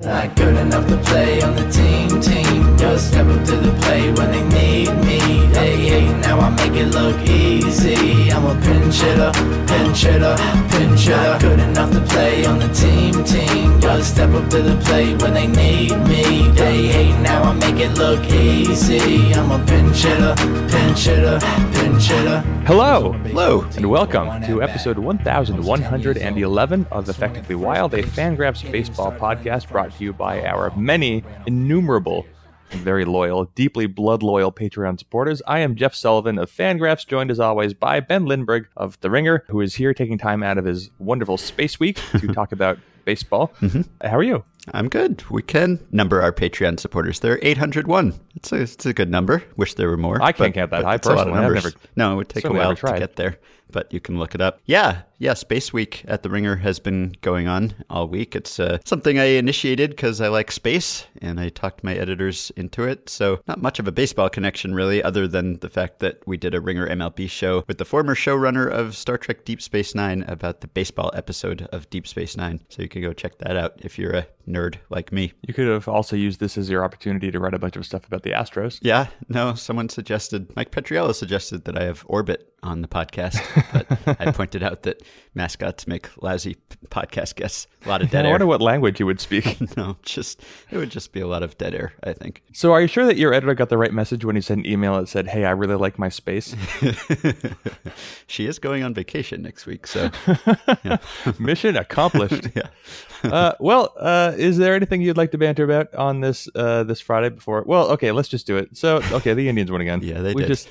Not good enough to play on the team, team. Just step up to the plate when they need me. Hey, hey, now I make it look easy. I'm a pinch hitter, pinch hitter, pinch hitter. Not good enough to play on the team, team. Just step up to the plate when they need me. Hey, hey, now I make it look easy. I'm a pinch hitter, pinch hitter, pinch hitter. Hello, Hello. and welcome to episode 1111 of Effectively Wild, a Fangraphs baseball podcast brought to you by our many, innumerable, very loyal, deeply blood loyal Patreon supporters. I am Jeff Sullivan of Fangraphs, joined as always by Ben Lindbergh of The Ringer, who is here taking time out of his wonderful space week to talk about baseball. Mm-hmm. How are you? I'm good. We can number our Patreon supporters. They're 801. It's a, it's a good number. Wish there were more. I can't count that high it's a lot of personally. I've never- no, it would take a while to get there, but you can look it up. Yeah, yeah. Space Week at the Ringer has been going on all week. It's uh, something I initiated because I like space, and I talked my editors into it. So not much of a baseball connection really, other than the fact that we did a Ringer MLB show with the former showrunner of Star Trek Deep Space Nine about the baseball episode of Deep Space Nine. So you can go check that out if you're a nerd like me. You could have also used this as your opportunity to write a bunch of stuff about the Astros. Yeah, no, someone suggested, Mike Petriello suggested that I have Orbit on the podcast, but I pointed out that mascots make lousy podcast guests. A lot of dead I air. wonder what language you would speak. no, just it would just be a lot of dead air, I think. So, are you sure that your editor got the right message when he sent an email that said, "Hey, I really like my space. she is going on vacation next week, so Mission accomplished." yeah. uh, well, uh, is there anything you'd like to banter about on this uh, this Friday before? Well, okay, let's just do it. So, okay, the Indians won again. Yeah, they we did. just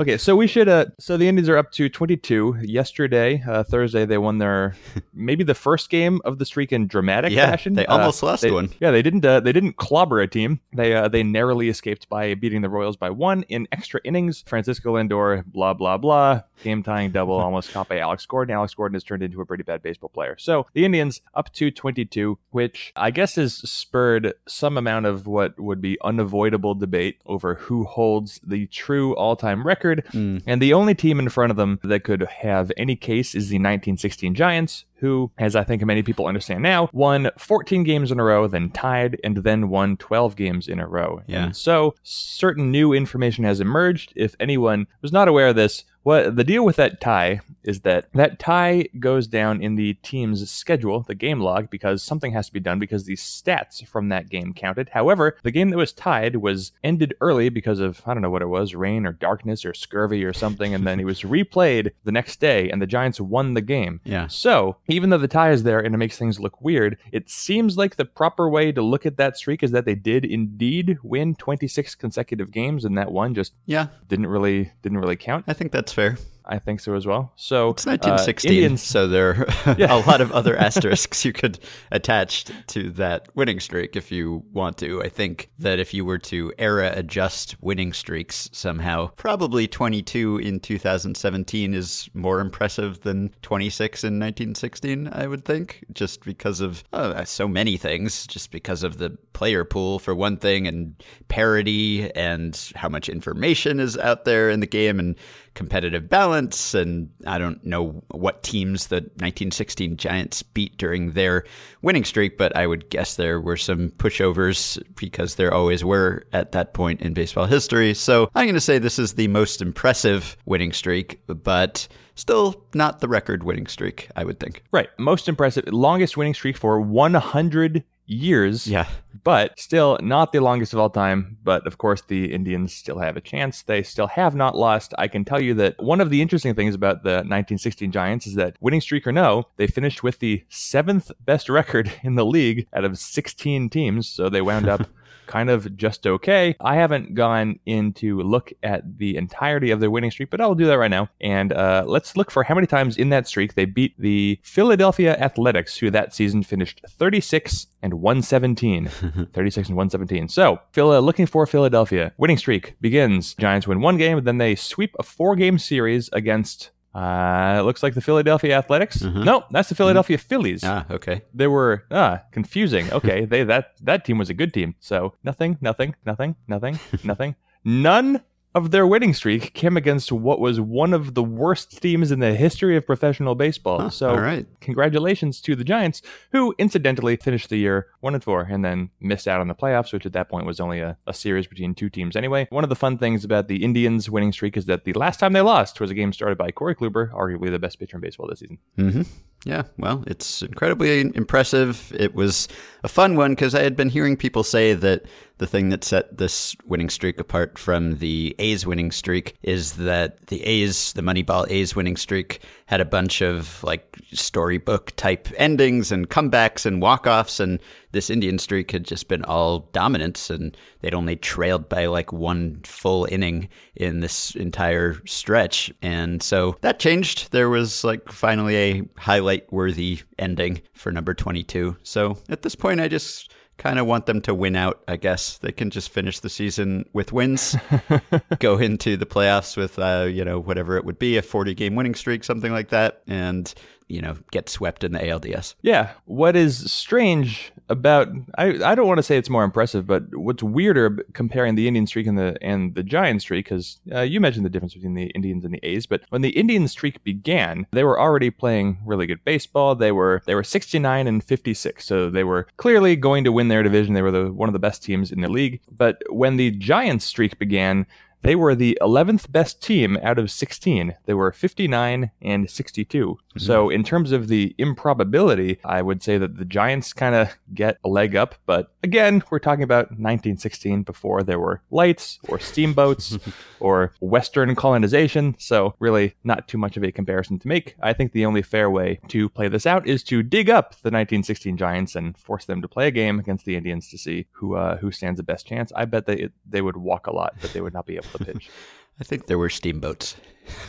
okay. So we should. Uh, so the Indians are up to twenty two. Yesterday, uh, Thursday, they won their maybe the first game of the streak in dramatic Yeah, fashion. they Uh, almost lost they- one. Yeah, they didn't. Uh, they didn't clobber a team. They uh, they narrowly escaped by beating the Royals by one in extra innings. Francisco Lindor, blah blah blah, game tying double, almost caught by Alex Gordon. Alex Gordon has turned into a pretty bad baseball player. So the Indians up to 22, which I guess has spurred some amount of what would be unavoidable debate over who holds the true all time record. And the only team in front of them that could have any case is the 1916 Giants, who, as I think many people understand now, won 14 games in a row, then tied, and then won 12 games in a row. Yeah. And so certain new information has emerged. If anyone was not aware of this, what the deal with that tie is that that tie goes down in the team's schedule, the game log, because something has to be done because the stats from that game counted. However, the game that was tied was ended early because of I don't know what it was, rain or darkness or scurvy or something, and then it was replayed the next day, and the Giants won the game. Yeah. So, even though the tie is there and it makes things look weird, it seems like the proper way to look at that streak is that they did indeed win 26 consecutive games, and that one just Yeah, didn't really didn't really count. I think that's fair. I think so as well. So It's 1916, uh, Indians, so there are Yeah. a lot of other asterisks you could attach to that winning streak if you want to. I think that if you were to era adjust winning streaks somehow, probably 22 in 2017 is more impressive than 26 in 1916, I would think, just because of uh, so many things, just because of the player pool for one thing, and parity, and how much information is out there in the game, and competitive balance. And I don't know what teams the 1916 Giants beat during their winning streak, but I would guess there were some pushovers because there always were at that point in baseball history. So I'm going to say this is the most impressive winning streak, but still not the record winning streak, I would think. right, most impressive, longest winning streak for 100 years. Yeah. but still not the longest of all time. But of course, the Indians still have a chance. They still have not lost. I can tell you that one of the interesting things about the 1916 Giants is that winning streak or no, they finished with the seventh best record in the league out of 16 teams. So they wound up. Kind of just okay. I haven't gone in to look at the entirety of their winning streak, but I'll do that right now. And uh, let's look for how many times in that streak they beat the Philadelphia Athletics, who that season finished 36 and 117. 36 and 117. So, Phil, looking for Philadelphia. Winning streak begins. Giants win one game, then they sweep a four game series against. Uh, it looks like the Philadelphia Athletics. No, that's the Philadelphia Phillies. Ah, okay. They were ah confusing. Okay, they that that team was a good team. So nothing, nothing, nothing, nothing, nothing, none of their winning streak came against what was one of the worst teams in the history of professional baseball. Huh, so, all right. congratulations to the Giants, who incidentally finished the year one and four, and then missed out on the playoffs, which at that point was only a, a series between two teams anyway. One of the fun things about the Indians' winning streak is that the last time they lost was a game started by Corey Kluber, arguably the best pitcher in baseball this season. Mm-hmm. Yeah, well, it's incredibly impressive. It was a fun one because I had been hearing people say that the thing that set this winning streak apart from the A's winning streak is that the A's, the Moneyball A's winning streak, had a bunch of like storybook type endings and comebacks and walk offs, and this Indian streak had just been all dominance, and they'd only trailed by like one full inning in this entire stretch. And so that changed. There was like finally a highlight worthy ending for number 22. So at this point, I just kind of want them to win out, I guess. They can just finish the season with wins, go into the playoffs with, uh, you know, whatever it would be, a 40 game winning streak, something like that, and, you know, get swept in the ALDS. Yeah. What is strange about I, I don't want to say it's more impressive, but what's weirder comparing the Indian streak and the and the Giant streak because uh, you mentioned the difference between the Indians and the A's, but when the Indian streak began, they were already playing really good baseball. They were they were 69 and 56, so they were clearly going to win their division. They were the one of the best teams in the league. But when the Giants streak began, they were the 11th best team out of 16. They were 59 and 62. Mm-hmm. So, in terms of the improbability, I would say that the Giants kind of get a leg up. But again, we're talking about 1916 before there were lights or steamboats or Western colonization. So, really, not too much of a comparison to make. I think the only fair way to play this out is to dig up the 1916 Giants and force them to play a game against the Indians to see who uh, who stands the best chance. I bet they they would walk a lot, but they would not be able the pitch. I think there were steamboats.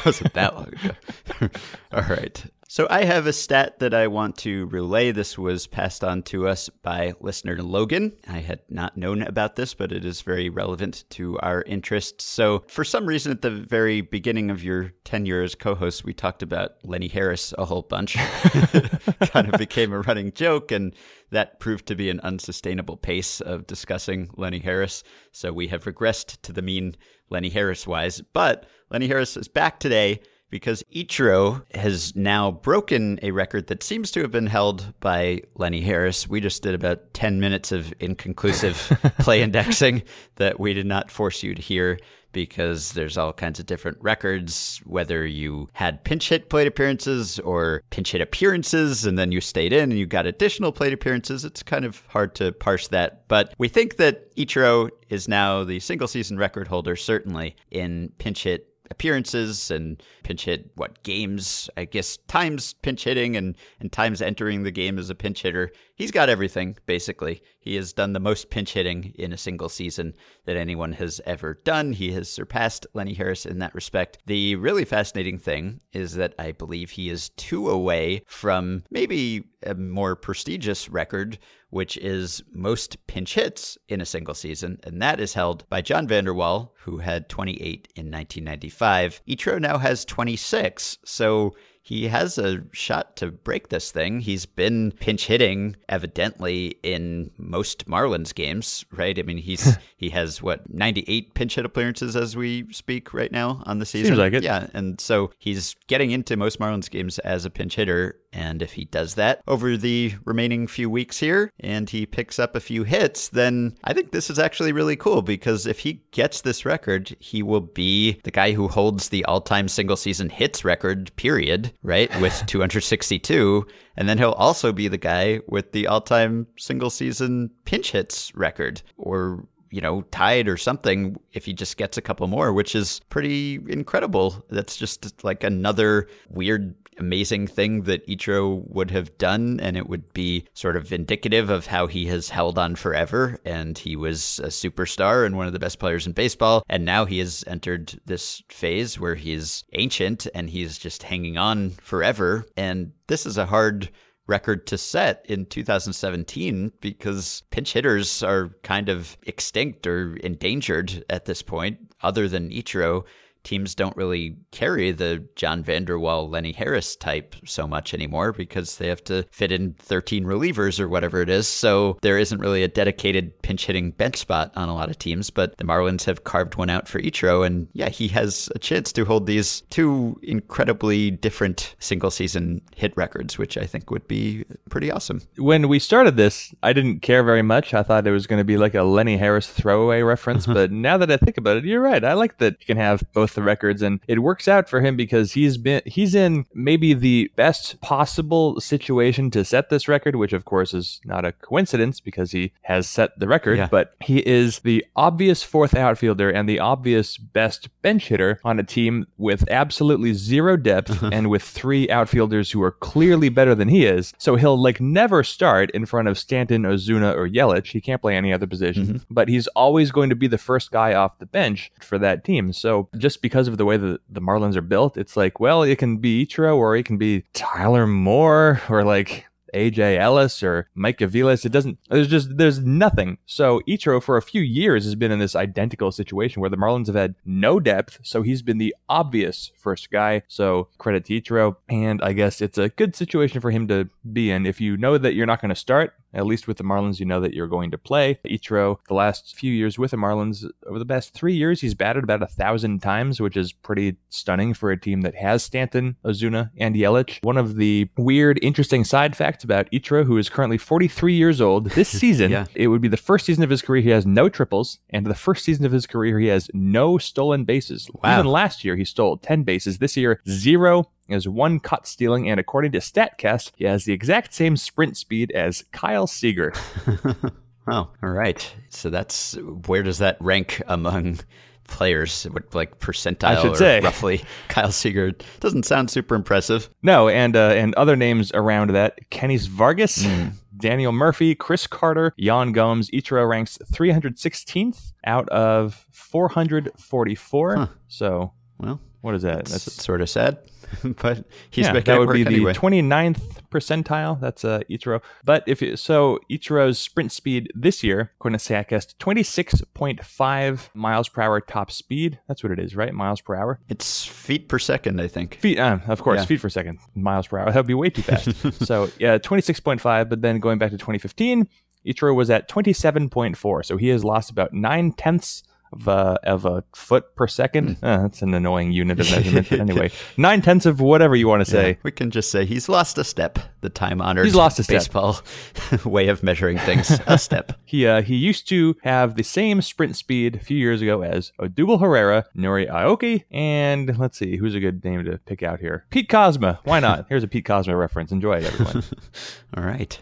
Wasn't that long ago. All right. So I have a stat that I want to relay. This was passed on to us by listener Logan. I had not known about this, but it is very relevant to our interests. So for some reason, at the very beginning of your tenure as co-host, we talked about Lenny Harris a whole bunch. kind of became a running joke, and that proved to be an unsustainable pace of discussing Lenny Harris. So we have regressed to the mean Lenny Harris wise. But Lenny Harris is back today because Ichiro has now broken a record that seems to have been held by Lenny Harris. We just did about 10 minutes of inconclusive play indexing that we did not force you to hear because there's all kinds of different records, whether you had pinch hit plate appearances or pinch hit appearances, and then you stayed in and you got additional plate appearances. It's kind of hard to parse that. But we think that Ichiro is now the single season record holder, certainly in pinch hit appearances and pinch hit what games? I guess times pinch hitting and, and times entering the game as a pinch hitter. He's got everything basically. He has done the most pinch hitting in a single season that anyone has ever done. He has surpassed lenny harris in that respect. The really fascinating thing is that i believe he is two away from maybe a more prestigious record which is most pinch hits in a single season, and that is held by John Vander Wal, who had 28 in 1995. Ichiro now has 26, so he has a shot to break this thing. He's been pinch hitting evidently in most Marlins games, right? I mean, he's he has what 98 pinch hit appearances as we speak right now on the season. Seems like it. Yeah, and so he's getting into most Marlins games as a pinch hitter and if he does that over the remaining few weeks here and he picks up a few hits, then I think this is actually really cool because if he gets this record, he will be the guy who holds the all time single season hits record, period, right? With 262. And then he'll also be the guy with the all time single season pinch hits record or you know, tied or something if he just gets a couple more, which is pretty incredible. That's just like another weird amazing thing that Ichiro would have done, and it would be sort of indicative of how he has held on forever. And he was a superstar and one of the best players in baseball. And now he has entered this phase where he's ancient and he's just hanging on forever. And this is a hard record to set in 2017 because pinch hitters are kind of extinct or endangered at this point, other than Ichiro teams don't really carry the John Vander Wal, Lenny Harris type so much anymore because they have to fit in 13 relievers or whatever it is. So there isn't really a dedicated pinch hitting bench spot on a lot of teams. But the Marlins have carved one out for Ichiro, and yeah, he has a chance to hold these two incredibly different single season hit records, which I think would be pretty awesome. When we started this, I didn't care very much. I thought it was going to be like a Lenny Harris throwaway reference, uh-huh. but now that I think about it, you're right. I like that you can have both the records, and it works out for him because he's been he's in maybe the best possible situation to set this record, which of course is not a coincidence because he has set the record. Yeah. But he is the obvious fourth outfielder and the obvious best bench hitter on a team with absolutely zero depth and with three outfielders who are clearly better than he is. So he'll like never start in front of Stanton, Ozuna, or Yelich. He can't play any other position, mm-hmm. but he's always going to be the first guy off the bench for that team. So just because of the way that the Marlins are built, it's like, well, it can be Ichiro or it can be Tyler Moore or like AJ Ellis or Mike Aviles. It doesn't, there's just, there's nothing. So Ichiro for a few years has been in this identical situation where the Marlins have had no depth. So he's been the obvious first guy. So credit to Ichiro. And I guess it's a good situation for him to be in. If you know that you're not going to start, at least with the Marlins, you know that you're going to play. Ichiro, the last few years with the Marlins, over the past three years, he's batted about a thousand times, which is pretty stunning for a team that has Stanton, Ozuna, and Yelich. One of the weird, interesting side facts about Ichiro, who is currently 43 years old, this season, Yeah. it would be the first season of his career he has no triples, and the first season of his career he has no stolen bases. Wow. Even last year, he stole 10 bases. This year, zero has one cut stealing, and according to StatCast, he has the exact same sprint speed as Kyle Seager. Oh, all right. So that's where does that rank among players? What like percentile I should or say. roughly? Kyle Seager doesn't sound super impressive. No, and uh, and other names around that: Kennys Vargas, Daniel Murphy, Chris Carter, Yan Gomes. Ichiro ranks 316th out of 444. Huh. So Well, what is that? that's That's sort of sad, but he's yeah, that would be the anyway. 29th percentile. That's uh, Ichiro. But if you, so, Ichiro's sprint speed this year, according to StatCast, 26.5 miles per hour top speed. That's what it is, right? Miles per hour. It's feet per second, I think. Feet, uh, of course, Yeah. feet per second, miles per hour. That would be way too fast. so yeah, twenty six point five. But then going back to twenty fifteen, Ichiro was at twenty seven point four. So he has lost about nine tenths of a, of a foot per second. Uh, that's an annoying unit of measurement. But anyway, nine tenths of whatever you want to say. Yeah, we can just say he's lost a step. The time honored He's lost a step. baseball way of measuring things. a step. He uh, he used to have the same sprint speed a few years ago as Odubel Herrera, Nori Aoki, and let's see who's a good name to pick out here. Pete Kozma. Why not? Here's a Pete Kozma reference. Enjoy it, everyone. All right.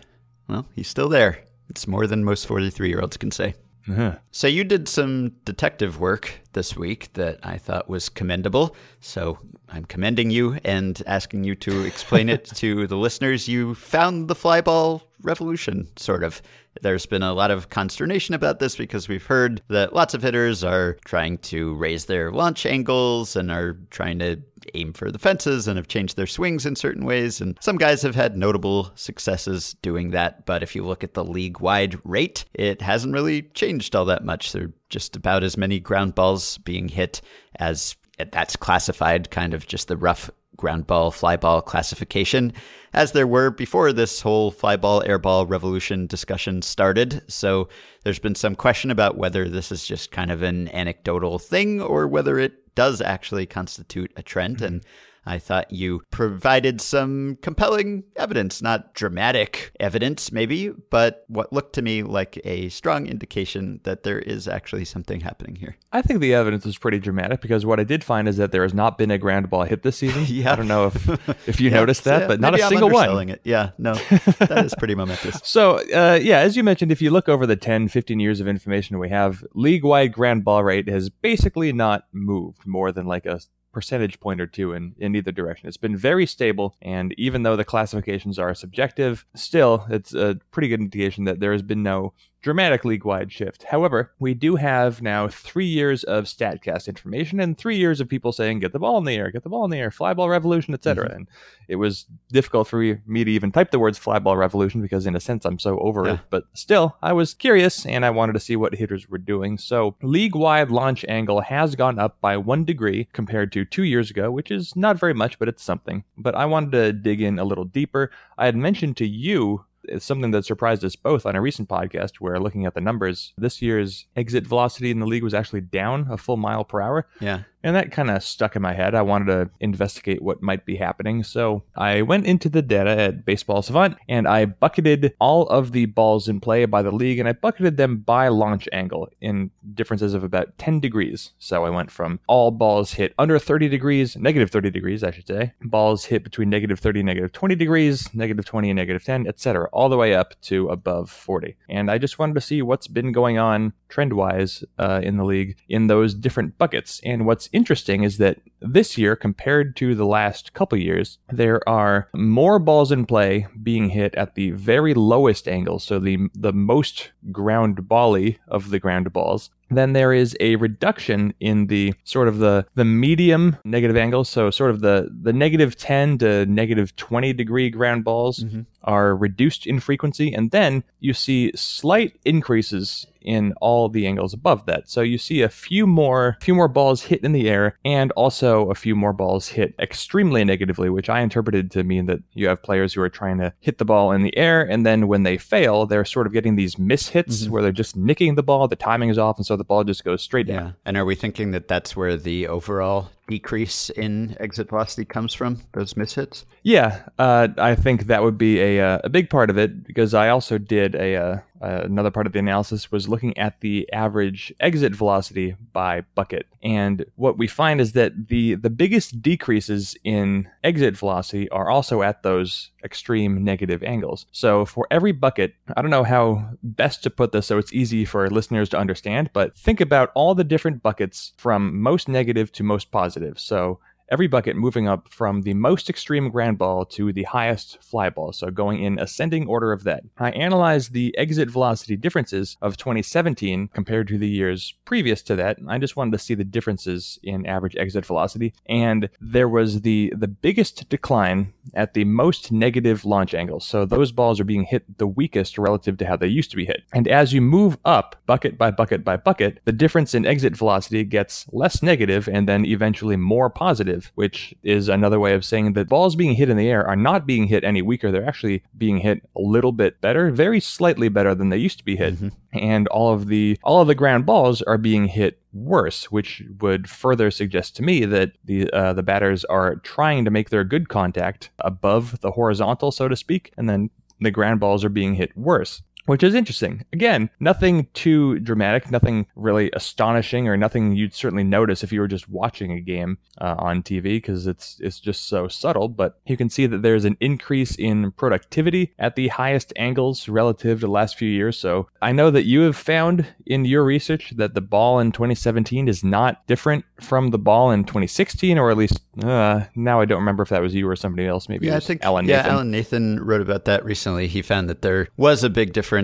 Well, he's still there. It's more than most 43 year olds can say. Uh-huh. So you did some detective work this week that I thought was commendable. So I'm commending you and asking you to explain it to the listeners. You found the flyball revolution, sort of. There's been a lot of consternation about this because we've heard that lots of hitters are trying to raise their launch angles and are trying to aim for the fences and have changed their swings in certain ways. And some guys have had notable successes doing that. But if you look at the league wide rate, it hasn't really changed all that much. There are just about as many ground balls being hit as that's classified kind of just the rough ground ball, fly ball classification as there were before this whole fly ball, air ball revolution discussion started. So there's been some question about whether this is just kind of an anecdotal thing or whether it does actually constitute a trend. Mm-hmm. And I thought you provided some compelling evidence, not dramatic evidence, maybe, but what looked to me like a strong indication that there is actually something happening here. I think the evidence is pretty dramatic because what I did find is that there has not been a ground ball hit this season. Yeah. I don't know if if you Yeah, noticed that, yeah, but not a I'm single one. It. Yeah, no, that is pretty momentous. So, uh, yeah, as you mentioned, if you look over the 10, 15 years of information we have, league wide ground ball rate has basically not moved more than like a percentage point or two in, in either direction. It's been very stable. And even though the classifications are subjective, still, it's a pretty good indication that there has been no dramatic league wide shift. However, we do have now three years of StatCast information and three years of people saying, get the ball in the air, get the ball in the air, fly ball revolution, etc. Mm-hmm. And it was difficult for me to even type the words fly ball revolution because, in a sense, I'm so over yeah. it. But still, I was curious and I wanted to see what hitters were doing. So, league wide launch angle has gone up by one degree compared to two years ago, which is not very much, but it's something. But I wanted to dig in a little deeper. I had mentioned to you it's something that surprised us both on a recent podcast where looking at the numbers, this year's exit velocity in the league was actually down a full mile per hour. Yeah. And that kind of stuck in my head. I wanted to investigate what might be happening. So I went into the data at Baseball Savant and I bucketed all of the balls in play by the league and I bucketed them by launch angle in differences of about 10 degrees. So I went from all balls hit under 30 degrees, negative 30 degrees, I should say, balls hit between negative 30 and negative 20 degrees, negative 20 and negative 10, etc., all the way up to above 40. And I just wanted to see what's been going on trend wise uh, in the league in those different buckets. And what's interesting is that this year, compared to the last couple years, there are more balls in play being hit at the very lowest angle, so the the most ground bally of the ground balls, then there is a reduction in the sort of the the medium negative angle so sort of the the negative 10 to negative 20 degree ground balls mm-hmm. are reduced in frequency and then you see slight increases in all the angles above that. So you see a few more few more balls hit in the air and also a few more balls hit extremely negatively, which I interpreted to mean that you have players who are trying to hit the ball in the air and then when they fail, they're sort of getting these miss hits mm-hmm. where they're just nicking the ball, the timing is off and so the ball just goes straight down. Yeah. And are we thinking that that's where the overall decrease in exit velocity comes from those mishits? Yeah, uh, I think that would be a, uh, a big part of it because I also did a uh, another part of the analysis was looking at the average exit velocity by bucket, and what we find is that the the biggest decreases in exit velocity are also at those extreme negative angles. So for every bucket, I don't know how best to put this so it's easy for listeners to understand, but think about all the different buckets from most negative to most positive. So every bucket moving up from the most extreme ground ball to the highest fly ball, so going in ascending order of that. I analyzed the exit velocity differences of 2017 compared to the years previous to that. I just wanted to see the differences in average exit velocity, and there was the the biggest decline at the most negative launch angles. So those balls are being hit the weakest relative to how they used to be hit. And as you move up bucket by bucket by bucket, the difference in exit velocity gets less negative and then eventually more positive which is another way of saying that balls being hit in the air are not being hit any weaker. They're actually being hit a little bit better, very slightly better than they used to be hit. Mm-hmm. And all of the all of the ground balls are being hit worse, which would further suggest to me that the uh, the batters are trying to make their good contact above the horizontal, so to speak, and then the ground balls are being hit worse which is interesting. Again, nothing too dramatic, nothing really astonishing, or nothing you'd certainly notice if you were just watching a game uh, on TV because it's it's just so subtle. But you can see that there's an increase in productivity at the highest angles relative to the last few years. So I know that you have found in your research that the ball in 2017 is not different from the ball in 2016, or at least uh, now I don't remember if that was you or somebody else. Maybe yeah, I think Alan. Yeah, Nathan. Alan Nathan wrote about that recently. He found that there was a big difference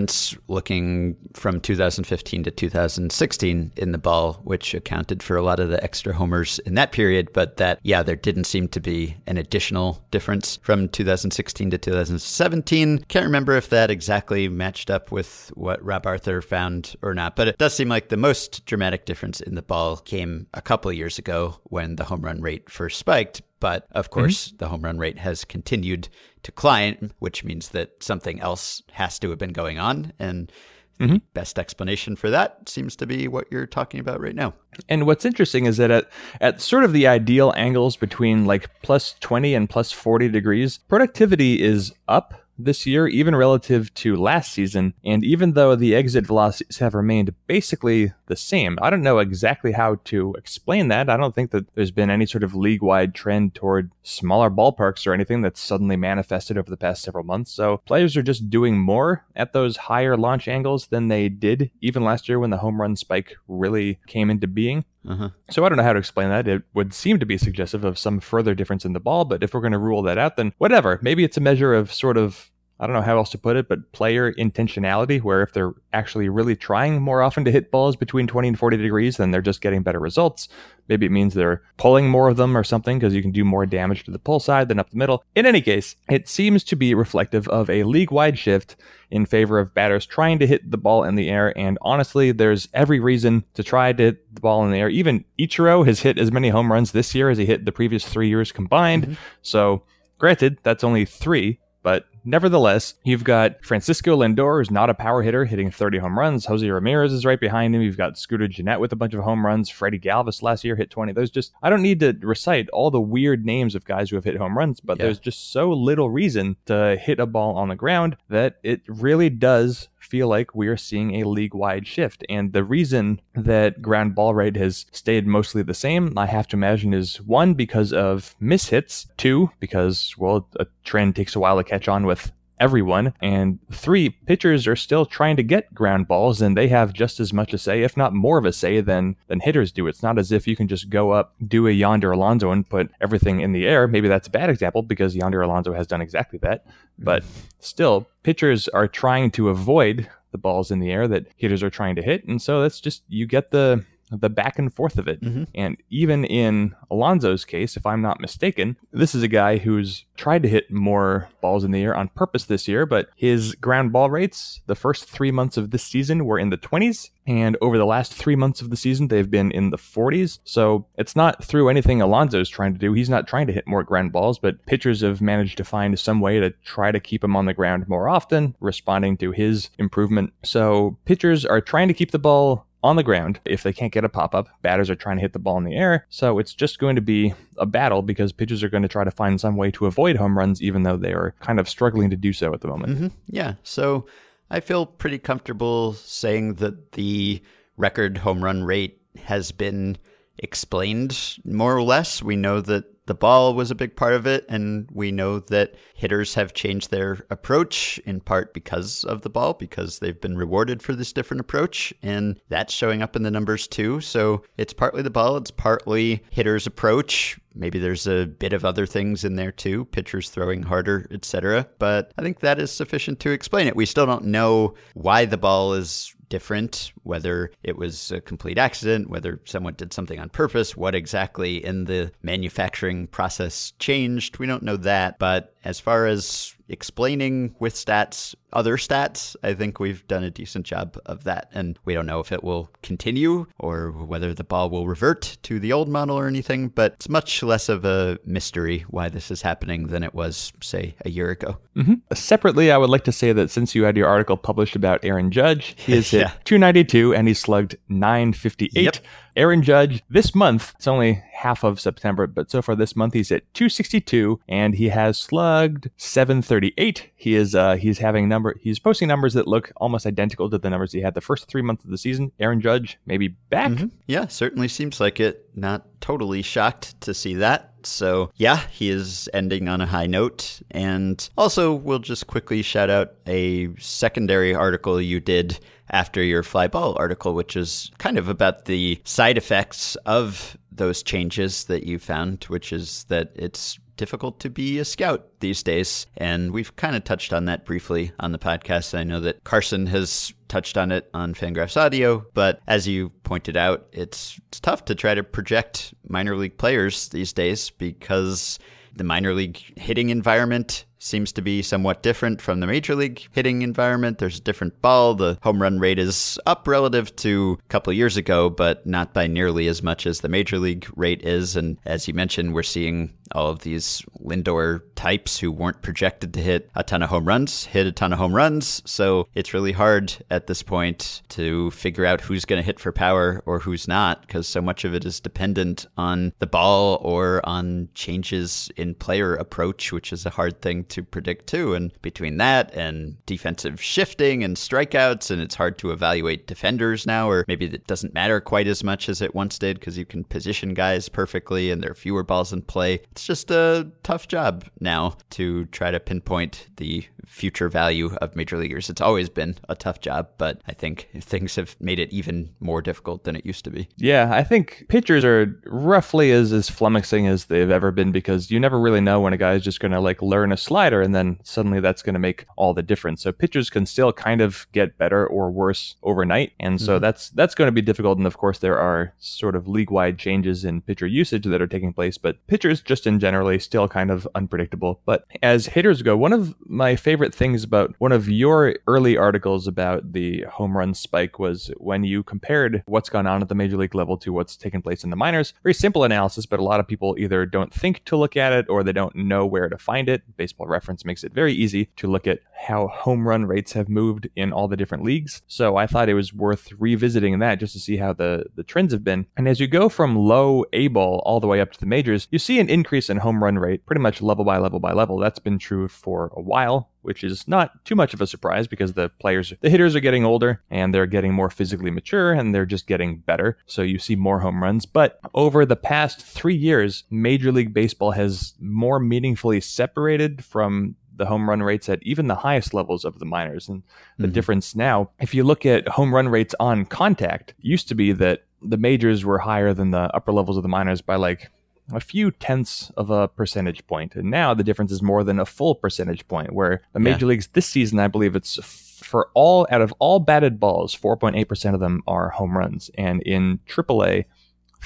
looking from 2015 to 2016 in the ball, which accounted for a lot of the extra homers in that period. But that yeah, there didn't seem to be an additional difference from 2016 to 2017. Can't remember if that exactly matched up with what Rob Arthur found or not, but it does seem like the most dramatic difference in the ball came a couple years ago when the home run rate first spiked. But of mm-hmm. course, mm-hmm. the home run rate has continued to climb, which means that something else has to have been going on. And mm-hmm. best explanation for that seems to be what you're talking about right now. And what's interesting is that at, at sort of the ideal angles between like plus 20 and plus 40 degrees, productivity is up this year, even relative to last season. And even though the exit velocities have remained basically the same, I don't know exactly how to explain that. I don't think that there's been any sort of league wide trend toward smaller ballparks or anything that's suddenly manifested over the past several months. So players are just doing more at those higher launch angles than they did even last year when the home run spike really came into being. Uh-huh. So I don't know how to explain that. It would seem to be suggestive of some further difference in the ball, but if we're going to rule that out, then whatever. Maybe it's a measure of sort of I don't know how else to put it, but player intentionality, where if they're actually really trying more often to hit balls between 20 and 40 degrees, then they're just getting better results. Maybe it means they're pulling more of them or something because you can do more damage to the pull side than up the middle. In any case, it seems to be reflective of a league wide shift in favor of batters trying to hit the ball in the air. And honestly, there's every reason to try to hit the ball in the air. Even Ichiro has hit as many home runs this year as he hit the previous three years combined. Mm-hmm. So, granted, that's only three, but nevertheless, you've got Francisco Lindor, who's not a power hitter, hitting 30 home runs. Jose Ramirez is right behind him. You've got Scooter Gennett with a bunch of home runs. Freddie Galvis last year hit 20. There's just, I don't need to recite all the weird names of guys who have hit home runs, but yeah. there's just so little reason to hit a ball on the ground that it really does feel like we are seeing a league wide shift. And the reason that ground ball rate has stayed mostly the same, I have to imagine, is one, because of mishits, two, because, well, a trend takes a while to catch on with everyone. And three, pitchers are still trying to get ground balls, and they have just as much a say, if not more of a say, than than hitters do. It's not as if you can just go up, do a Yonder Alonso, and put everything in the air. Maybe that's a bad example because Yonder Alonso has done exactly that. But still, pitchers are trying to avoid the balls in the air that hitters are trying to hit, and so that's just you get the the back and forth of it. Mm-hmm. And even in Alonso's case, if I'm not mistaken, this is a guy who's tried to hit more balls in the air on purpose this year, but his ground ball rates the first three months of this season were in the 20s. And over the last three months of the season, they've been in the 40s. So it's not through anything Alonso's trying to do. He's not trying to hit more ground balls, but pitchers have managed to find some way to try to keep him on the ground more often, responding to his improvement. So pitchers are trying to keep the ball on the ground. If they can't get a pop up, batters are trying to hit the ball in the air. So it's just going to be a battle because pitchers are going to try to find some way to avoid home runs, even though they are kind of struggling to do so at the moment. Mm-hmm. Yeah. So I feel pretty comfortable saying that the record home run rate has been explained more or less. We know that the ball was a big part of it, and we know that hitters have changed their approach in part because of the ball, because they've been rewarded for this different approach, and that's showing up in the numbers too. So it's partly the ball, it's partly hitters' approach. Maybe there's a bit of other things in there too, pitchers throwing harder, etc. But I think that is sufficient to explain it. We still don't know why the ball is different, whether it was a complete accident, whether someone did something on purpose, what exactly in the manufacturing process changed. We don't know that. But as far as explaining with stats other stats, I think we've done a decent job of that. And we don't know if it will continue or whether the ball will revert to the old model or anything, but it's much less of a mystery why this is happening than it was, say, a year ago. Mm-hmm. Separately, I would like to say that since you had your article published about Aaron Judge, he hit yeah. 292 and he slugged 958. Yep. Aaron Judge, this month, it's only half of September, but so far this month he's at 262 and he has slugged 738. He is uh he's having number he's posting numbers that look almost identical to the numbers he had the first 3 months of the season. Aaron Judge maybe back. Mm-hmm. Yeah, certainly seems like it. Not totally shocked to see that. So, yeah, he is ending on a high note. And also, we'll just quickly shout out a secondary article you did after your fly ball article, which is kind of about the side effects of those changes that you found, which is that it's difficult to be a scout these days. And we've kind of touched on that briefly on the podcast. I know that Carson has touched on it on Fangraphs Audio, but as you pointed out, it's, it's tough to try to project minor league players these days because the minor league hitting environment seems to be somewhat different from the major league hitting environment. There's a different ball. The home run rate is up relative to a couple years ago, but not by nearly as much as the major league rate is. And as you mentioned, we're seeing all of these Lindor types who weren't projected to hit a ton of home runs, hit a ton of home runs. So it's really hard at this point to figure out who's going to hit for power or who's not, because so much of it is dependent on the ball or on changes in player approach, which is a hard thing to predict too. And between that and defensive shifting and strikeouts, and it's hard to evaluate defenders now, or maybe it doesn't matter quite as much as it once did because you can position guys perfectly and there are fewer balls in play. It's just a tough job now to try to pinpoint the future value of major leaguers. It's always been a tough job, but I think things have made it even more difficult than it used to be. Yeah, I think pitchers are roughly as, as flummoxing as they've ever been because you never really know when a guy is just going to like learn a slide slider, and then suddenly that's going to make all the difference. So pitchers can still kind of get better or worse overnight, and so mm-hmm. that's that's going to be difficult. And of course, there are sort of league wide changes in pitcher usage that are taking place, but pitchers just in generally still kind of unpredictable. But as hitters go, one of my favorite things about one of your early articles about the home run spike was when you compared what's gone on at the major league level to what's taken place in the minors. Very simple analysis, but a lot of people either don't think to look at it or they don't know where to find it. Baseball reference makes it very easy to look at how home run rates have moved in all the different leagues. So I thought it was worth revisiting that just to see how the, the trends have been. And as you go from low A ball all the way up to the majors, you see an increase in home run rate pretty much level by level by level. That's been true for a while which is not too much of a surprise because the players, the hitters are getting older and they're getting more physically mature and they're just getting better. So you see more home runs. But over the past three years, Major League Baseball has more meaningfully separated from the home run rates at even the highest levels of the minors. And the mm-hmm. difference now, if you look at home run rates on contact, used to be that the majors were higher than the upper levels of the minors by like a few tenths of a percentage point. And now the difference is more than a full percentage point, where the major yeah. leagues this season, I believe it's for all out of all batted balls, 4.8% of them are home runs. And in AAA,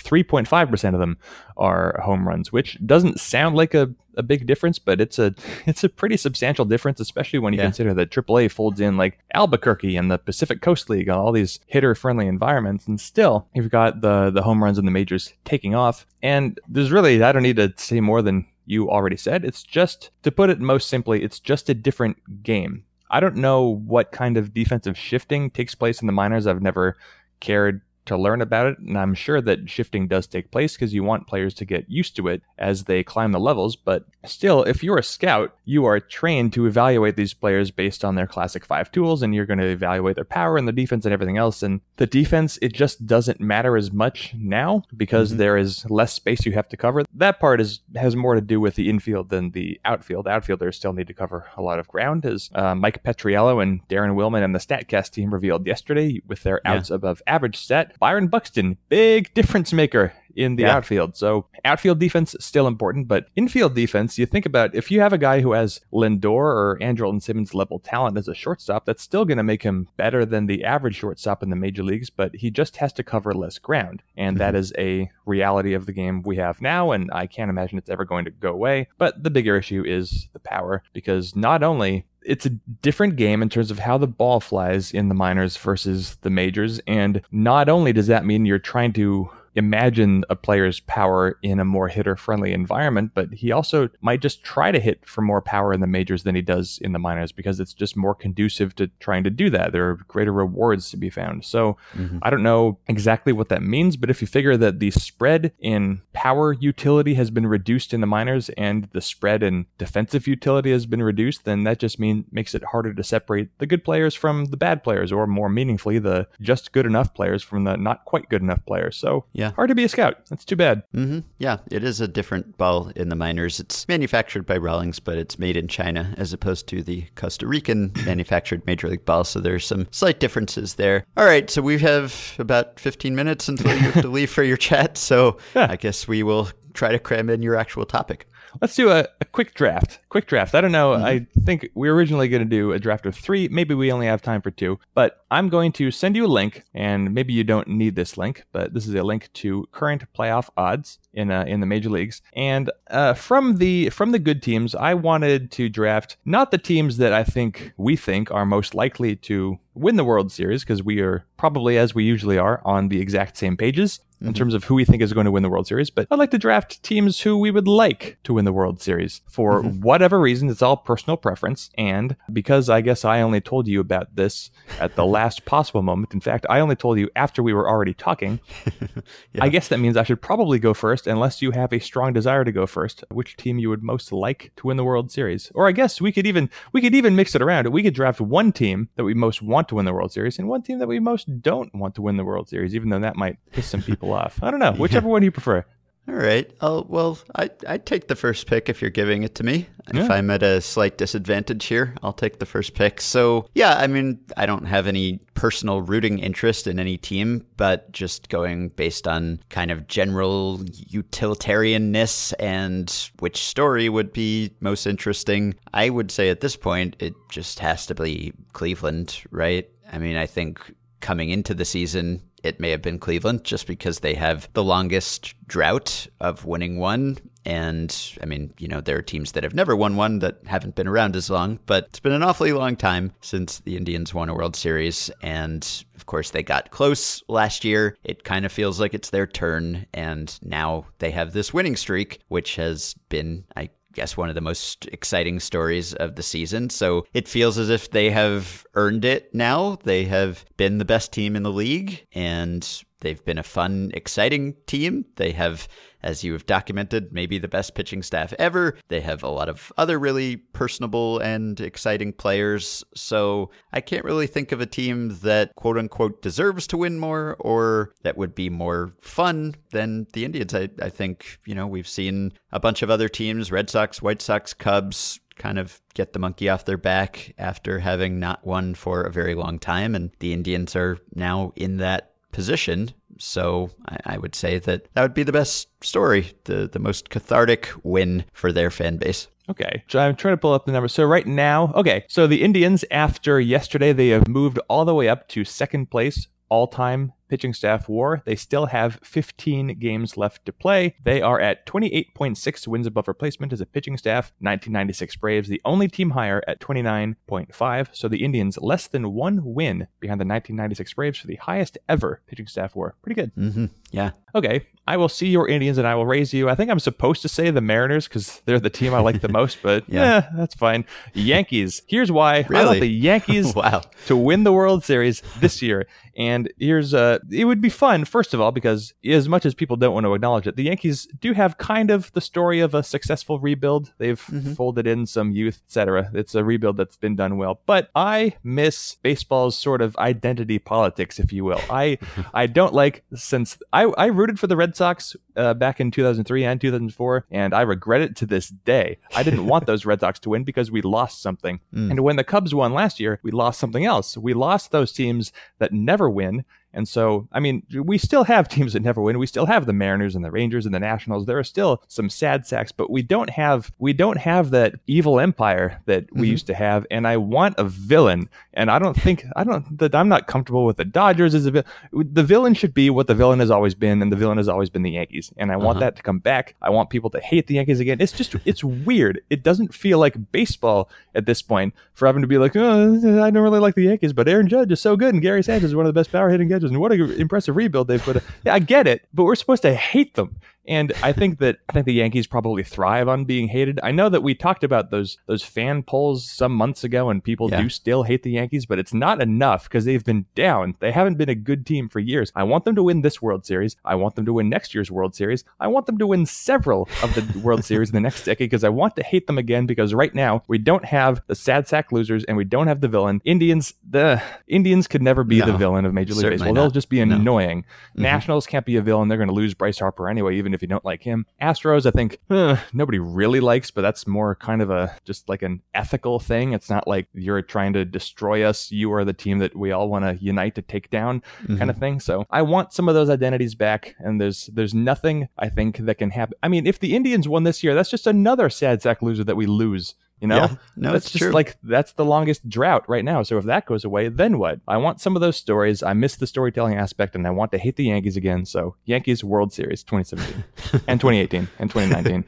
3.5% of them are home runs, which doesn't sound like a, a big difference, but it's a it's a pretty substantial difference, especially when you yeah. consider that AAA folds in like Albuquerque and the Pacific Coast League, all these hitter friendly environments, and still you've got the the home runs in the majors taking off. And there's really I don't need to say more than you already said. It's just to put it most simply, it's just a different game. I don't know what kind of defensive shifting takes place in the minors. I've never cared to learn about it. And I'm sure that shifting does take place because you want players to get used to it as they climb the levels. But still, if you're a scout, you are trained to evaluate these players based on their classic five tools and you're going to evaluate their power and the defense and everything else. And the defense, it just doesn't matter as much now because mm-hmm. there is less space you have to cover. That part is has more to do with the infield than the outfield. Outfielders still need to cover a lot of ground, as uh, Mike Petriello and Daren Willman and the StatCast team revealed yesterday with their outs yeah. above average stat. Byron Buxton, big difference maker in the yeah. outfield. So outfield defense still important, but infield defense, you think about if you have a guy who has Lindor or Andrelton Simmons level talent as a shortstop, that's still going to make him better than the average shortstop in the major leagues, but he just has to cover less ground. And mm-hmm. that is a reality of the game we have now, and I can't imagine it's ever going to go away. But the bigger issue is the power, because not only it's a different game in terms of how the ball flies in the minors versus the majors. And not only does that mean you're trying to imagine a player's power in a more hitter friendly environment, but he also might just try to hit for more power in the majors than he does in the minors because it's just more conducive to trying to do that. There are greater rewards to be found. So mm-hmm. I don't know exactly what that means, but if you figure that the spread in power utility has been reduced in the minors and the spread in defensive utility has been reduced, then that just mean makes it harder to separate the good players from the bad players, or more meaningfully, the just good enough players from the not quite good enough players. So yeah. Hard to be a scout. That's too bad. Mm-hmm. Yeah, it is a different ball in the minors. It's manufactured by Rawlings, but it's made in China as opposed to the Costa Rican manufactured Major League ball. So there's some slight differences there. All right, so we have about 15 minutes until you have to leave for your chat. So yeah. I guess we will try to cram in your actual topic. Let's do a, a quick draft. Quick draft. I don't know. Mm-hmm. I think we are originally going to do a draft of three. Maybe we only have time for two. But I'm going to send you a link, and maybe you don't need this link, but this is a link to current playoff odds in uh, in the major leagues. And uh, from the from the good teams, I wanted to draft not the teams that I think we think are most likely to win the World Series because we are probably as we usually are on the exact same pages in mm-hmm. terms of who we think is going to win the World Series, but I'd like to draft teams who we would like to win the World Series for mm-hmm. Whatever reason. It's all personal preference. And because I guess I only told you about this at the last possible moment, in fact, I only told you after we were already talking, yeah. I guess that means I should probably go first unless you have a strong desire to go first, which team you would most like to win the World Series. Or I guess we could even we could even mix it around. We could draft one team that we most want to win the World Series and one team that we most don't want to win the World Series, even though that might piss some people off. I don't know. Whichever yeah. one you prefer. All right. Oh well, I I take the first pick if you're giving it to me. Yeah. If I'm at a slight disadvantage here, I'll take the first pick. So yeah, I mean, I don't have any personal rooting interest in any team, but just going based on kind of general utilitarianness and which story would be most interesting, I would say at this point it just has to be Cleveland, right? I mean, I think coming into the season, it may have been Cleveland just because they have the longest drought of winning one. And I mean, you know, there are teams that have never won one that haven't been around as long, but it's been an awfully long time since the Indians won a World Series. And of course, they got close last year. It kind of feels like it's their turn. And now they have this winning streak, which has been, I guess one of the most exciting stories of the season. So it feels as if they have earned it now. They have been the best team in the league and they've been a fun, exciting team. They have, as you have documented, maybe the best pitching staff ever. They have a lot of other really personable and exciting players. So I can't really think of a team that quote unquote deserves to win more or that would be more fun than the Indians. I, I think, you know, we've seen a bunch of other teams, Red Sox, White Sox, Cubs, kind of get the monkey off their back after having not won for a very long time. And the Indians are now in that position. So I, I, would say that that would be the best story, the, the most cathartic win for their fan base. Okay. So I'm trying to pull up the numbers. So right now, okay. So the Indians, after yesterday, they have moved all the way up to second place all time pitching staff war. They still have 15 games left to play. They are at 28.6 wins above replacement as a pitching staff. 1996 Braves, the only team higher at 29.5. So the Indians less than one win behind the 1996 Braves for the highest ever pitching staff war. Pretty good. Mm-hmm. Yeah. Okay. I will see your Indians and I will raise you. I think I'm supposed to say the Mariners because they're the team I like the most, but yeah, eh, that's fine. Yankees. Here's why really? I want the Yankees wow. to win the World Series this year. And here's uh it would be fun, first of all, because as much as people don't want to acknowledge it, the Yankees do have kind of the story of a successful rebuild. They've mm-hmm. folded in some youth, etc. It's a rebuild that's been done well. But I miss baseball's sort of identity politics, if you will. I I don't like since I, I rooted for the Red Sox uh, back in 2003 and 2004, and I regret it to this day. I didn't want those Red Sox to win because we lost something. Mm. And when the Cubs won last year, we lost something else. We lost those teams that never win and so, I mean, we still have teams that never win. We still have the Mariners and the Rangers and the Nationals. There are still some sad sacks, but we don't have we don't have that evil empire that we mm-hmm. used to have. And I want a villain. And I don't think I don't that I'm not comfortable with the Dodgers as a villain. The villain should be what the villain has always been, and the villain has always been the Yankees. And I want uh-huh. that to come back. I want people to hate the Yankees again. It's just it's weird. It doesn't feel like baseball at this point for having to be like, oh, I don't really like the Yankees, but Aaron Judge is so good, and Gary Sanchez is one of the best power hitting and what an impressive rebuild they've put. Yeah, I get it, but we're supposed to hate them. And I think that I think the Yankees probably thrive on being hated. I know that we talked about those those fan polls some months ago, and people yeah. do still hate the Yankees, but it's not enough because they've been down. They haven't been a good team for years. I want them to win this World Series. I want them to win next year's World Series. I want them to win several of the World Series in the next decade because I want to hate them again because right now we don't have the sad sack losers and we don't have the villain. Indians, the Indians could never be no, the villain of Major League Baseball. They'll just be annoying. No. Mm-hmm. Nationals can't be a villain. They're going to lose Bryce Harper anyway, even if you don't like him. Astros, I think eh, nobody really likes, but that's more kind of a just like an ethical thing. It's not like you're trying to destroy us. You are the team that we all want to unite to take down, mm-hmm. kind of thing. So I want some of those identities back, and there's there's nothing I think that can happen. I mean, if the Indians won this year, that's just another sad sack loser that we lose you know, yeah, no, that's just true. like that's the longest drought right now. So if that goes away, then what? I want some of those stories. I miss the storytelling aspect, and I want to hate the Yankees again. So Yankees World Series 2017 and 2018 and 2019.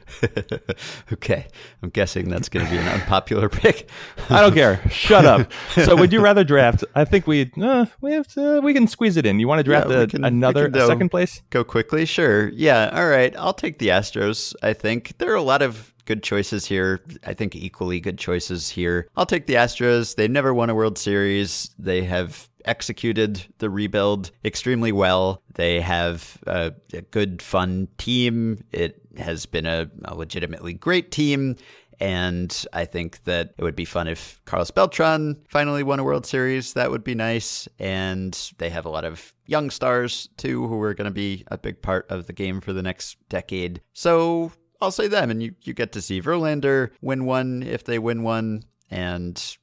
okay, I'm guessing that's going to be an unpopular pick. I don't care. Shut up. So would you rather draft? I think we uh, we have to, we can squeeze it in. You want to draft yeah, a, can, another a second place? Go quickly, sure. Yeah. All right. I'll take the Astros. I think there are a lot of good choices here. I think equally good choices here. I'll take the Astros. They've never won a World Series. They have executed the rebuild extremely well. They have a, a good, fun team. It has been a, a legitimately great team. And I think that it would be fun if Carlos Beltran finally won a World Series. That would be nice. And they have a lot of young stars, too, who are going to be a big part of the game for the next decade. So I'll say them. And you, you get to see Verlander win one if they win one. And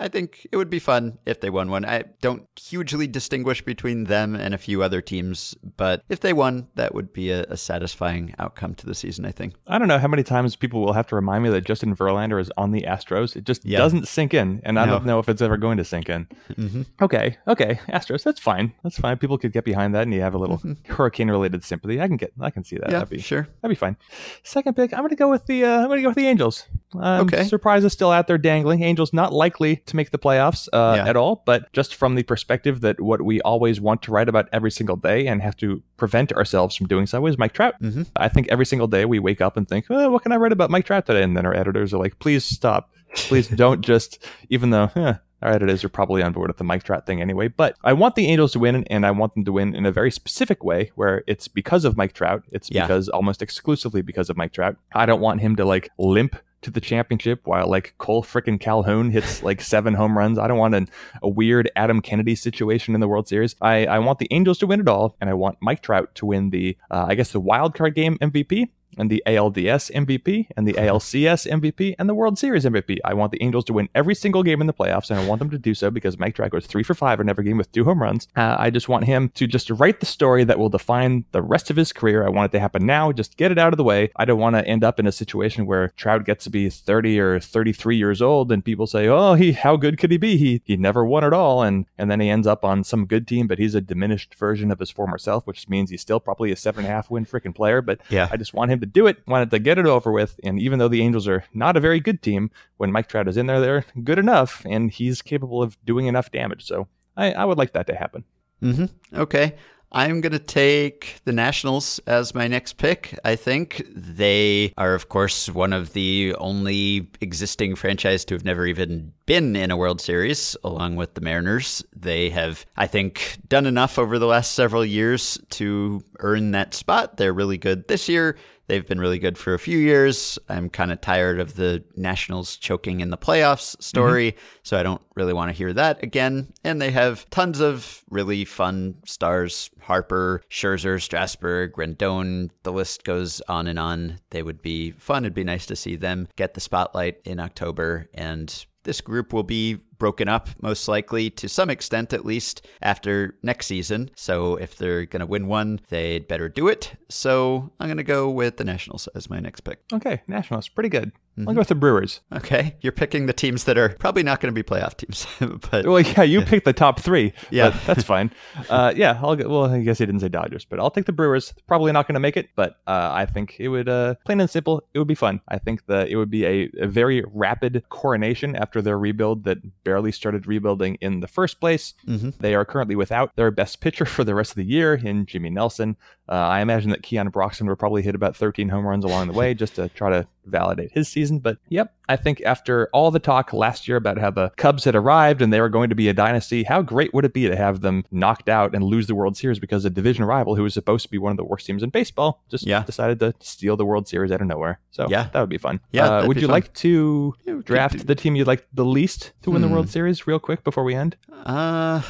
I think it would be fun if they won one. I don't hugely distinguish between them and a few other teams, but if they won, that would be a, a, satisfying outcome to the season, I think. I don't know how many times people will have to remind me that Justin Verlander is on the Astros. It just yeah. doesn't sink in, and I no. don't know if it's ever going to sink in. Mm-hmm. Okay, okay, Astros, that's fine. That's fine. People could get behind that, and you have a little mm-hmm. hurricane-related sympathy. I can get, I can see that. Yeah, that'd be, sure. That'd be fine. Second pick, I'm going to go with the, uh, I'm going to go with the Angels. Um, okay. Surprise is still out there dangling. Angels not likely to make the playoffs uh, yeah. at all, but just from the perspective that what we always want to write about every single day and have to prevent ourselves from doing so is Mike Trout. Mm-hmm. I think every single day we wake up and think, oh, what can I write about Mike Trout today? And then our editors are like, please stop. Please don't just, even though, eh, our editors are probably on board with the Mike Trout thing anyway. But I want the Angels to win, and I want them to win in a very specific way where it's because of Mike Trout. It's yeah. because almost exclusively because of Mike Trout. I don't want him to like limp to the championship while like Cole frickin' Calhoun hits like seven home runs. I don't want an, a weird Adam Kennedy situation in the World Series. I, I want the Angels to win it all, and I want Mike Trout to win the, uh, I guess, the wild card game MVP and the ALDS MVP and the ALCS MVP and the World Series MVP. I want the Angels to win every single game in the playoffs, and I want them to do so because Mike Trout goes three for five in every game with two home runs. Uh, I just want him to just write the story that will define the rest of his career. I want it to happen now. Just get it out of the way. I don't want to end up in a situation where Trout gets to be 30 or 33 years old and people say, "Oh, he how good could he be? He he never won at all," and and then he ends up on some good team, but he's a diminished version of his former self, which means he's still probably a seven and a half win freaking player. But yeah, I just want him to do it, wanted to get it over with. And even though the Angels are not a very good team, when Mike Trout is in there, they're good enough, and he's capable of doing enough damage. So I, I would like that to happen. Mm-hmm. Okay. I'm going to take the Nationals as my next pick. I think they are, of course, one of the only existing franchise to have never even been in a World Series, along with the Mariners. They have, I think, done enough over the last several years to earn that spot. They're really good this year. They've been really good for a few years. I'm kind of tired of the Nationals choking in the playoffs story, mm-hmm. so I don't really want to hear that again. And they have tons of really fun stars Harper, Scherzer, Strasburg, Rendon. The list goes on and on. They would be fun. It'd be nice to see them get the spotlight in October. And this group will be broken up, most likely to some extent at least, after next season. So if they're going to win one, they'd better do it. So I'm going to go with the Nationals as my next pick. Okay, Nationals, pretty good. Mm-hmm. I'll go with the Brewers. Okay, you're picking the teams that are probably not going to be playoff teams. but well, yeah, you yeah. picked the top three. Yeah, that's fine. Uh, yeah, I'll go. Well, I guess he didn't say Dodgers, but I'll take the Brewers. Probably not going to make it, but uh, I think it would, uh, plain and simple, it would be fun. I think that it would be a, a very rapid coronation after their rebuild that barely started rebuilding in the first place. Mm-hmm. They are currently without their best pitcher for the rest of the year in Jimmy Nelson. Uh, I imagine that Keon Broxton will probably hit about 13 home runs along the way just to try to validate his season. But yep, I think after all the talk last year about how the Cubs had arrived and they were going to be a dynasty, how great would it be to have them knocked out and lose the World Series because a division rival who was supposed to be one of the worst teams in baseball just yeah. decided to steal the World Series out of nowhere. So yeah, that would be fun. Yeah, uh, would you fun. like to draft the team you'd like the least to win hmm. the World Series real quick before we end? Uh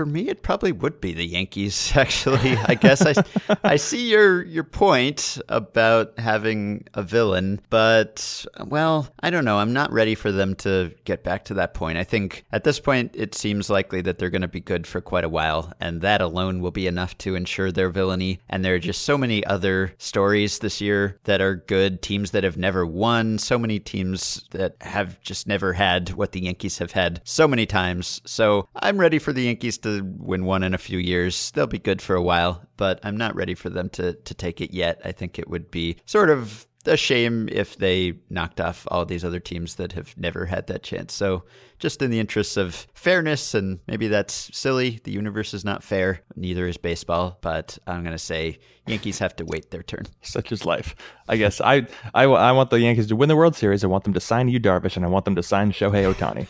for me, it probably would be the Yankees. Actually, I guess I, I see your your point about having a villain, but well, I don't know. I'm not ready for them to get back to that point. I think at this point, it seems likely that they're going to be good for quite a while, and that alone will be enough to ensure their villainy. And there are just so many other stories this year that are good. Teams that have never won. So many teams that have just never had what the Yankees have had so many times. So I'm ready for the Yankees to win one in a few years. They'll be good for a while, but I'm not ready for them to to take it yet. I think it would be sort of a shame if they knocked off all these other teams that have never had that chance. So, just in the interests of fairness, and maybe that's silly, the universe is not fair, neither is baseball, but I'm going to say Yankees have to wait their turn. Such is life. I guess I, I, I want the Yankees to win the World Series. I want them to sign Yu Darvish, and I want them to sign Shohei Ohtani.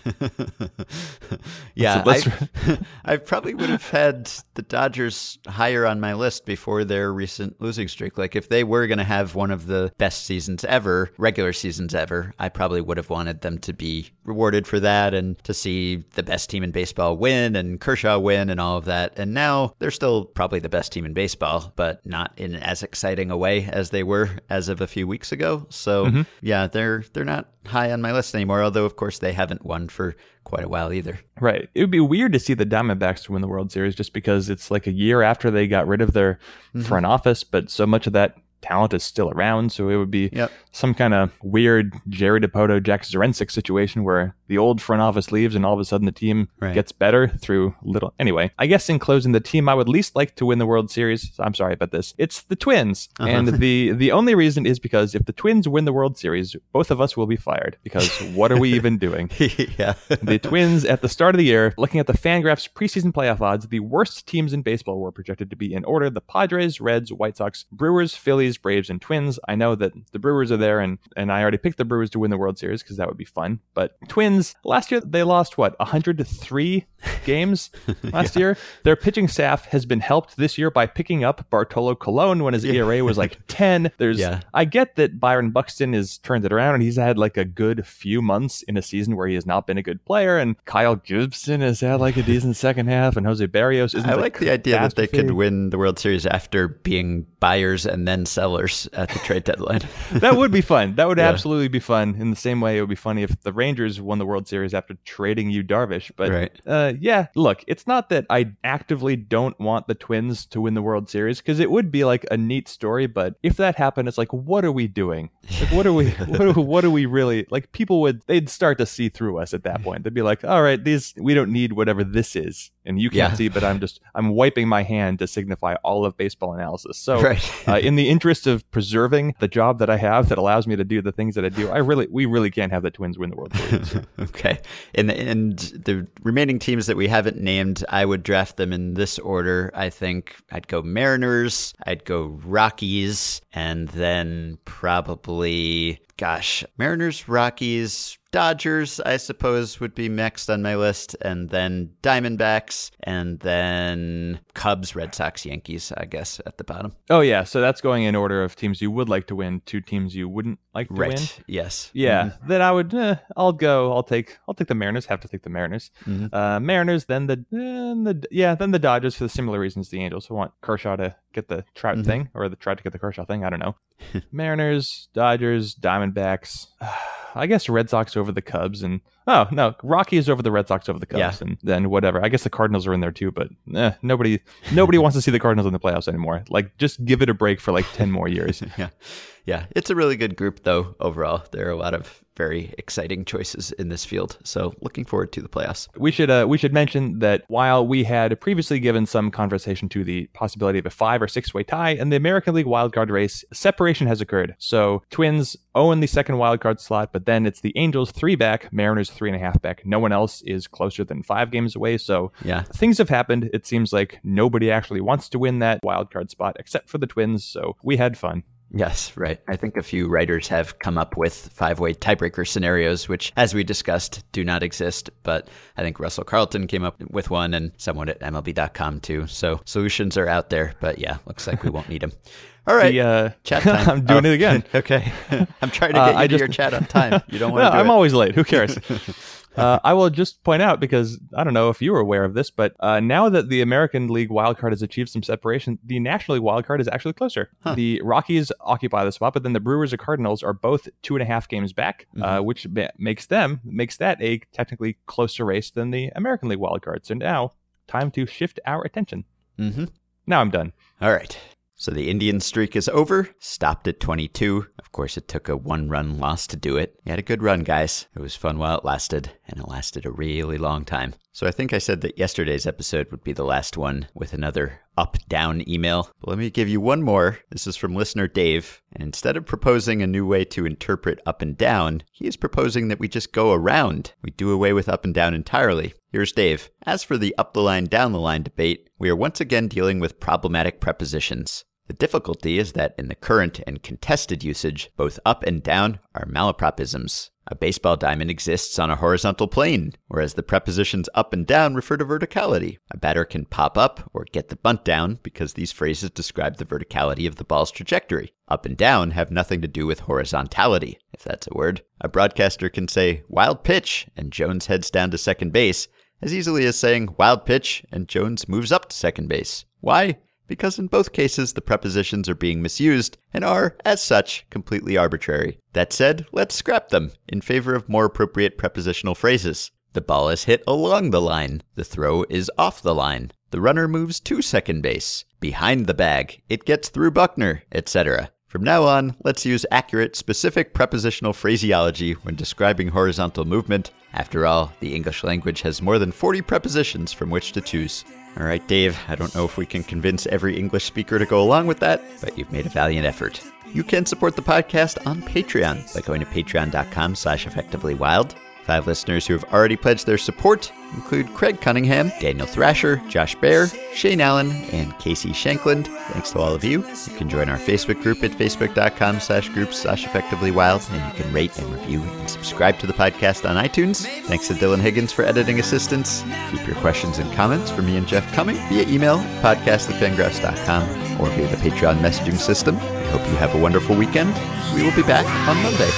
yeah, let's, let's... I, I probably would have had the Dodgers higher on my list before their recent losing streak. Like, if they were going to have one of the best seasons ever, regular seasons ever, I probably would have wanted them to be rewarded for that and to see the best team in baseball win and Kershaw win and all of that. And now they're still probably the best team in baseball, but not in as exciting a way as they were as of a few weeks ago. So mm-hmm. yeah, they're they're not high on my list anymore. Although of course they haven't won for quite a while either. Right. It would be weird to see the Diamondbacks win the World Series just because it's like a year after they got rid of their mm-hmm. front office, but so much of that talent is still around. So it would be yep. some kind of weird Jerry Dipoto, Jack Zduriencik situation where the old front office leaves and all of a sudden the team right. gets better through little. Anyway, I guess in closing, the team I would least like to win the World Series. I'm sorry about this. It's the Twins, uh-huh. and the the only reason is because if the Twins win the World Series, both of us will be fired. Because what are we even doing? yeah, the Twins at the start of the year, looking at the Fangraphs preseason playoff odds, the worst teams in baseball were projected to be in order: the Padres, Reds, White Sox, Brewers, Phillies, Braves, and Twins. I know that the Brewers are there, and and I already picked the Brewers to win the World Series because that would be fun. But Twins last year they lost what 103 games last yeah. year. Their pitching staff has been helped this year by picking up Bartolo Colon when his yeah. ERA was like 10. There's yeah. I get that Byron Buxton has turned it around and he's had like a good few months in a season where he has not been a good player and Kyle Gibson has had like a decent second half and Jose Berrios isn't I like the idea that they could win the World Series after being buyers and then sellers at the trade deadline. that would be fun. That would absolutely be fun. In the same way it would be funny if the Rangers won the World Series after trading Yu Darvish. But right. uh, yeah, look, it's not that I actively don't want the Twins to win the World Series because it would be like a neat story. But if that happened, it's like, what are we doing? Like, what are we? what, are, what are we really like? People would they'd start to see through us at that point. They'd be like, all right, these we don't need whatever this is and you can't yeah. see, but I'm just I'm wiping my hand to signify all of baseball analysis. So, right. uh, in the interest of preserving the job that I have that allows me to do the things that I do, I really we really can't have the Twins win the World Series. okay, and and the remaining teams that we haven't named, I would draft them in this order. I think I'd go Mariners, I'd go Rockies, and then probably gosh, Mariners, Rockies, Dodgers, I suppose, would be next on my list, and then Diamondbacks, and then Cubs, Red Sox, Yankees, I guess, at the bottom. Oh, yeah. So that's going in order of teams you would like to win, two teams you wouldn't like to right. win. Yes. Yeah. Mm-hmm. Then I would, eh, I'll go, I'll take, I'll take the Mariners, have to take the Mariners. Mm-hmm. Uh, Mariners, then the, then the, yeah, then the Dodgers for the similar reasons the Angels. I want Kershaw to get the Trout mm-hmm. thing, or the Trout to get the Kershaw thing. I don't know. Mariners, Dodgers, Diamondbacks. I guess Red Sox over the Cubs, and oh no, Rockies over the Red Sox over the Cubs, yeah. and then whatever. I guess the Cardinals are in there too, but eh, nobody nobody wants to see the Cardinals in the playoffs anymore. Like, just give it a break for like ten more years. yeah, yeah, it's a really good group though. Overall, there are a lot of very exciting choices in this field. So looking forward to the playoffs. We should uh, we should mention that while we had previously given some conversation to the possibility of a five or six way tie in the American League wildcard race, separation has occurred. So Twins own the second wildcard slot, but then it's the Angels three back, Mariners three and a half back. No one else is closer than five games away. So yeah, things have happened. It seems like nobody actually wants to win that wildcard spot except for the Twins. So we had fun. Yes, right. I think a few writers have come up with five way tiebreaker scenarios, which, as we discussed, do not exist. But I think Russell Carleton came up with one and someone at MLB.com too. So solutions are out there. But yeah, looks like we won't need them. All right. The, uh, chat time. I'm doing oh, it again. okay. I'm trying to get uh, you to just, your chat on time. You don't want no, to. I'm it. always late. Who cares? Uh, I will just point out because I don't know if you were aware of this, but uh, now that the American League wildcard has achieved some separation, the National League wildcard is actually closer. Huh. The Rockies occupy the spot, but then the Brewers and Cardinals are both two and a half games back, uh, mm-hmm. uh, which makes them makes that a technically closer race than the American League wildcard. So now, time to shift our attention. Mm-hmm. Now I'm done. All right. So the Indian streak is over, stopped at 22. Of course, it took a one run loss to do it. You had a good run, guys. It was fun while it lasted, and it lasted a really long time. So I think I said that yesterday's episode would be the last one with another up down email. But let me give you one more. This is from listener Dave. And instead of proposing a new way to interpret up and down, he is proposing that we just go around. We do away with up and down entirely. Here's Dave. As for the up the line, down the line debate, we are once again dealing with problematic prepositions. The difficulty is that in the current and contested usage, both up and down are malapropisms. A baseball diamond exists on a horizontal plane, whereas the prepositions up and down refer to verticality. A batter can pop up or get the bunt down because these phrases describe the verticality of the ball's trajectory. Up and down have nothing to do with horizontality, if that's a word. A broadcaster can say, wild pitch, and Jones heads down to second base, as easily as saying, wild pitch, and Jones moves up to second base. Why? Because in both cases the prepositions are being misused and are, as such, completely arbitrary. That said, let's scrap them in favor of more appropriate prepositional phrases. The ball is hit along the line. The throw is off the line. The runner moves to second base. Behind the bag. It gets through Buckner, etc. From now on, let's use accurate, specific prepositional phraseology when describing horizontal movement. After all, the English language has more than 40 prepositions from which to choose. All right, Dave, I don't know if we can convince every English speaker to go along with that, but you've made a valiant effort. You can support the podcast on Patreon by going to patreon.com slash effectivelywild. Five listeners who have already pledged their support include Craig Cunningham, Daniel Thrasher, Josh Bear, Shane Allen, and Casey Shankland. Thanks to all of you. You can join our Facebook group at facebook.com slash groups slash effectively wild, and you can rate and review and subscribe to the podcast on iTunes. Thanks to Dylan Higgins for editing assistance. Keep your questions and comments for me and Jeff coming via email, podcast at fangraphs.com, or via the Patreon messaging system. We hope you have a wonderful weekend. We will be back on Monday.